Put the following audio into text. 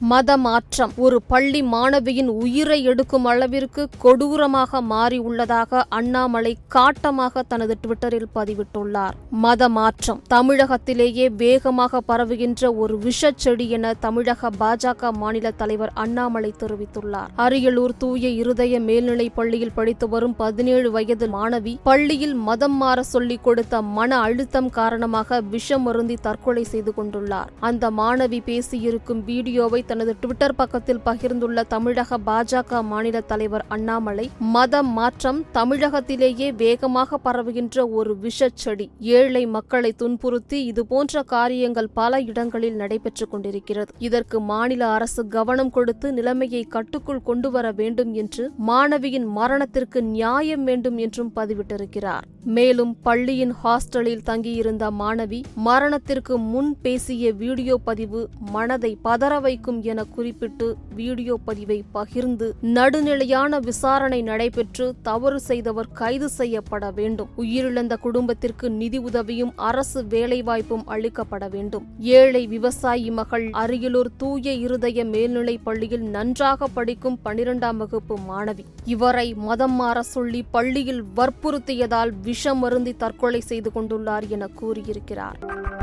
மத மாற்றம் ஒரு பள்ளி மாணவியின் உயிரை எடுக்கும் அளவிற்கு கொடூரமாக மாறியுள்ளதாக அண்ணாமலை காட்டமாக தனது டுவிட்டரில் பதிவிட்டுள்ளார். மத மாற்றம் தமிழகத்திலேயே வேகமாக பரவுகின்ற ஒரு விஷச்செடி என தமிழக பாஜக மாநில தலைவர் அண்ணாமலை தெரிவித்துள்ளார். அரியலூர் தூய இருதய மேல்நிலைப் பள்ளியில் படித்து வரும் பதினேழு வயது மாணவி பள்ளியில் மதம் மாற சொல்லிக் கொடுத்த மன அழுத்தம் காரணமாக விஷம் அருந்தி தற்கொலை செய்து கொண்டுள்ளார். அந்த மாணவி பேசியிருக்கும் வீடியோவை தனது டுவிட்டர் பக்கத்தில் பகிர்ந்துள்ள தமிழக பாஜக மாநில தலைவர் அண்ணாமலை மத மாற்றம் தமிழகத்திலேயே வேகமாக பரவுகின்ற ஒரு விஷச்செடி. ஏழை மக்களை துன்புறுத்தி இதுபோன்ற காரியங்கள் பல இடங்களில் நடைபெற்றுக் கொண்டிருக்கிறது. இதற்கு மாநில அரசு கவனம் கொடுத்து நிலைமையை கட்டுக்குள் கொண்டு வர வேண்டும் என்று மாணவியின் மரணத்திற்கு நியாயம் வேண்டும் என்றும் பதிவிட்டிருக்கிறார். மேலும் பள்ளியின் ஹாஸ்டலில் தங்கியிருந்த மாணவி மரணத்திற்கு முன் பேசிய வீடியோ பதிவு மனதை பதற வைக்கும் என குறிப்பிட்டு வீடியோ பதிவை பகிர்ந்து நடுநிலையான விசாரணை நடைபெற்று தவறு செய்தவர் கைது செய்யப்பட வேண்டும். உயிரிழந்த குடும்பத்திற்கு நிதி உதவியும் அரசு வேலைவாய்ப்பும் அளிக்கப்பட வேண்டும். ஏழை விவசாயி மகள் அரியலூர் தூய இருதய மேல்நிலைப் பள்ளியில் நன்றாக படிக்கும் பனிரெண்டாம் வகுப்பு மாணவி. இவரை மதம் மாற சொல்லி பள்ளியில் வற்புறுத்தியதால் விஷம் அருந்தி தற்கொலை செய்து கொண்டுள்ளார் என கூறியிருக்கிறார்.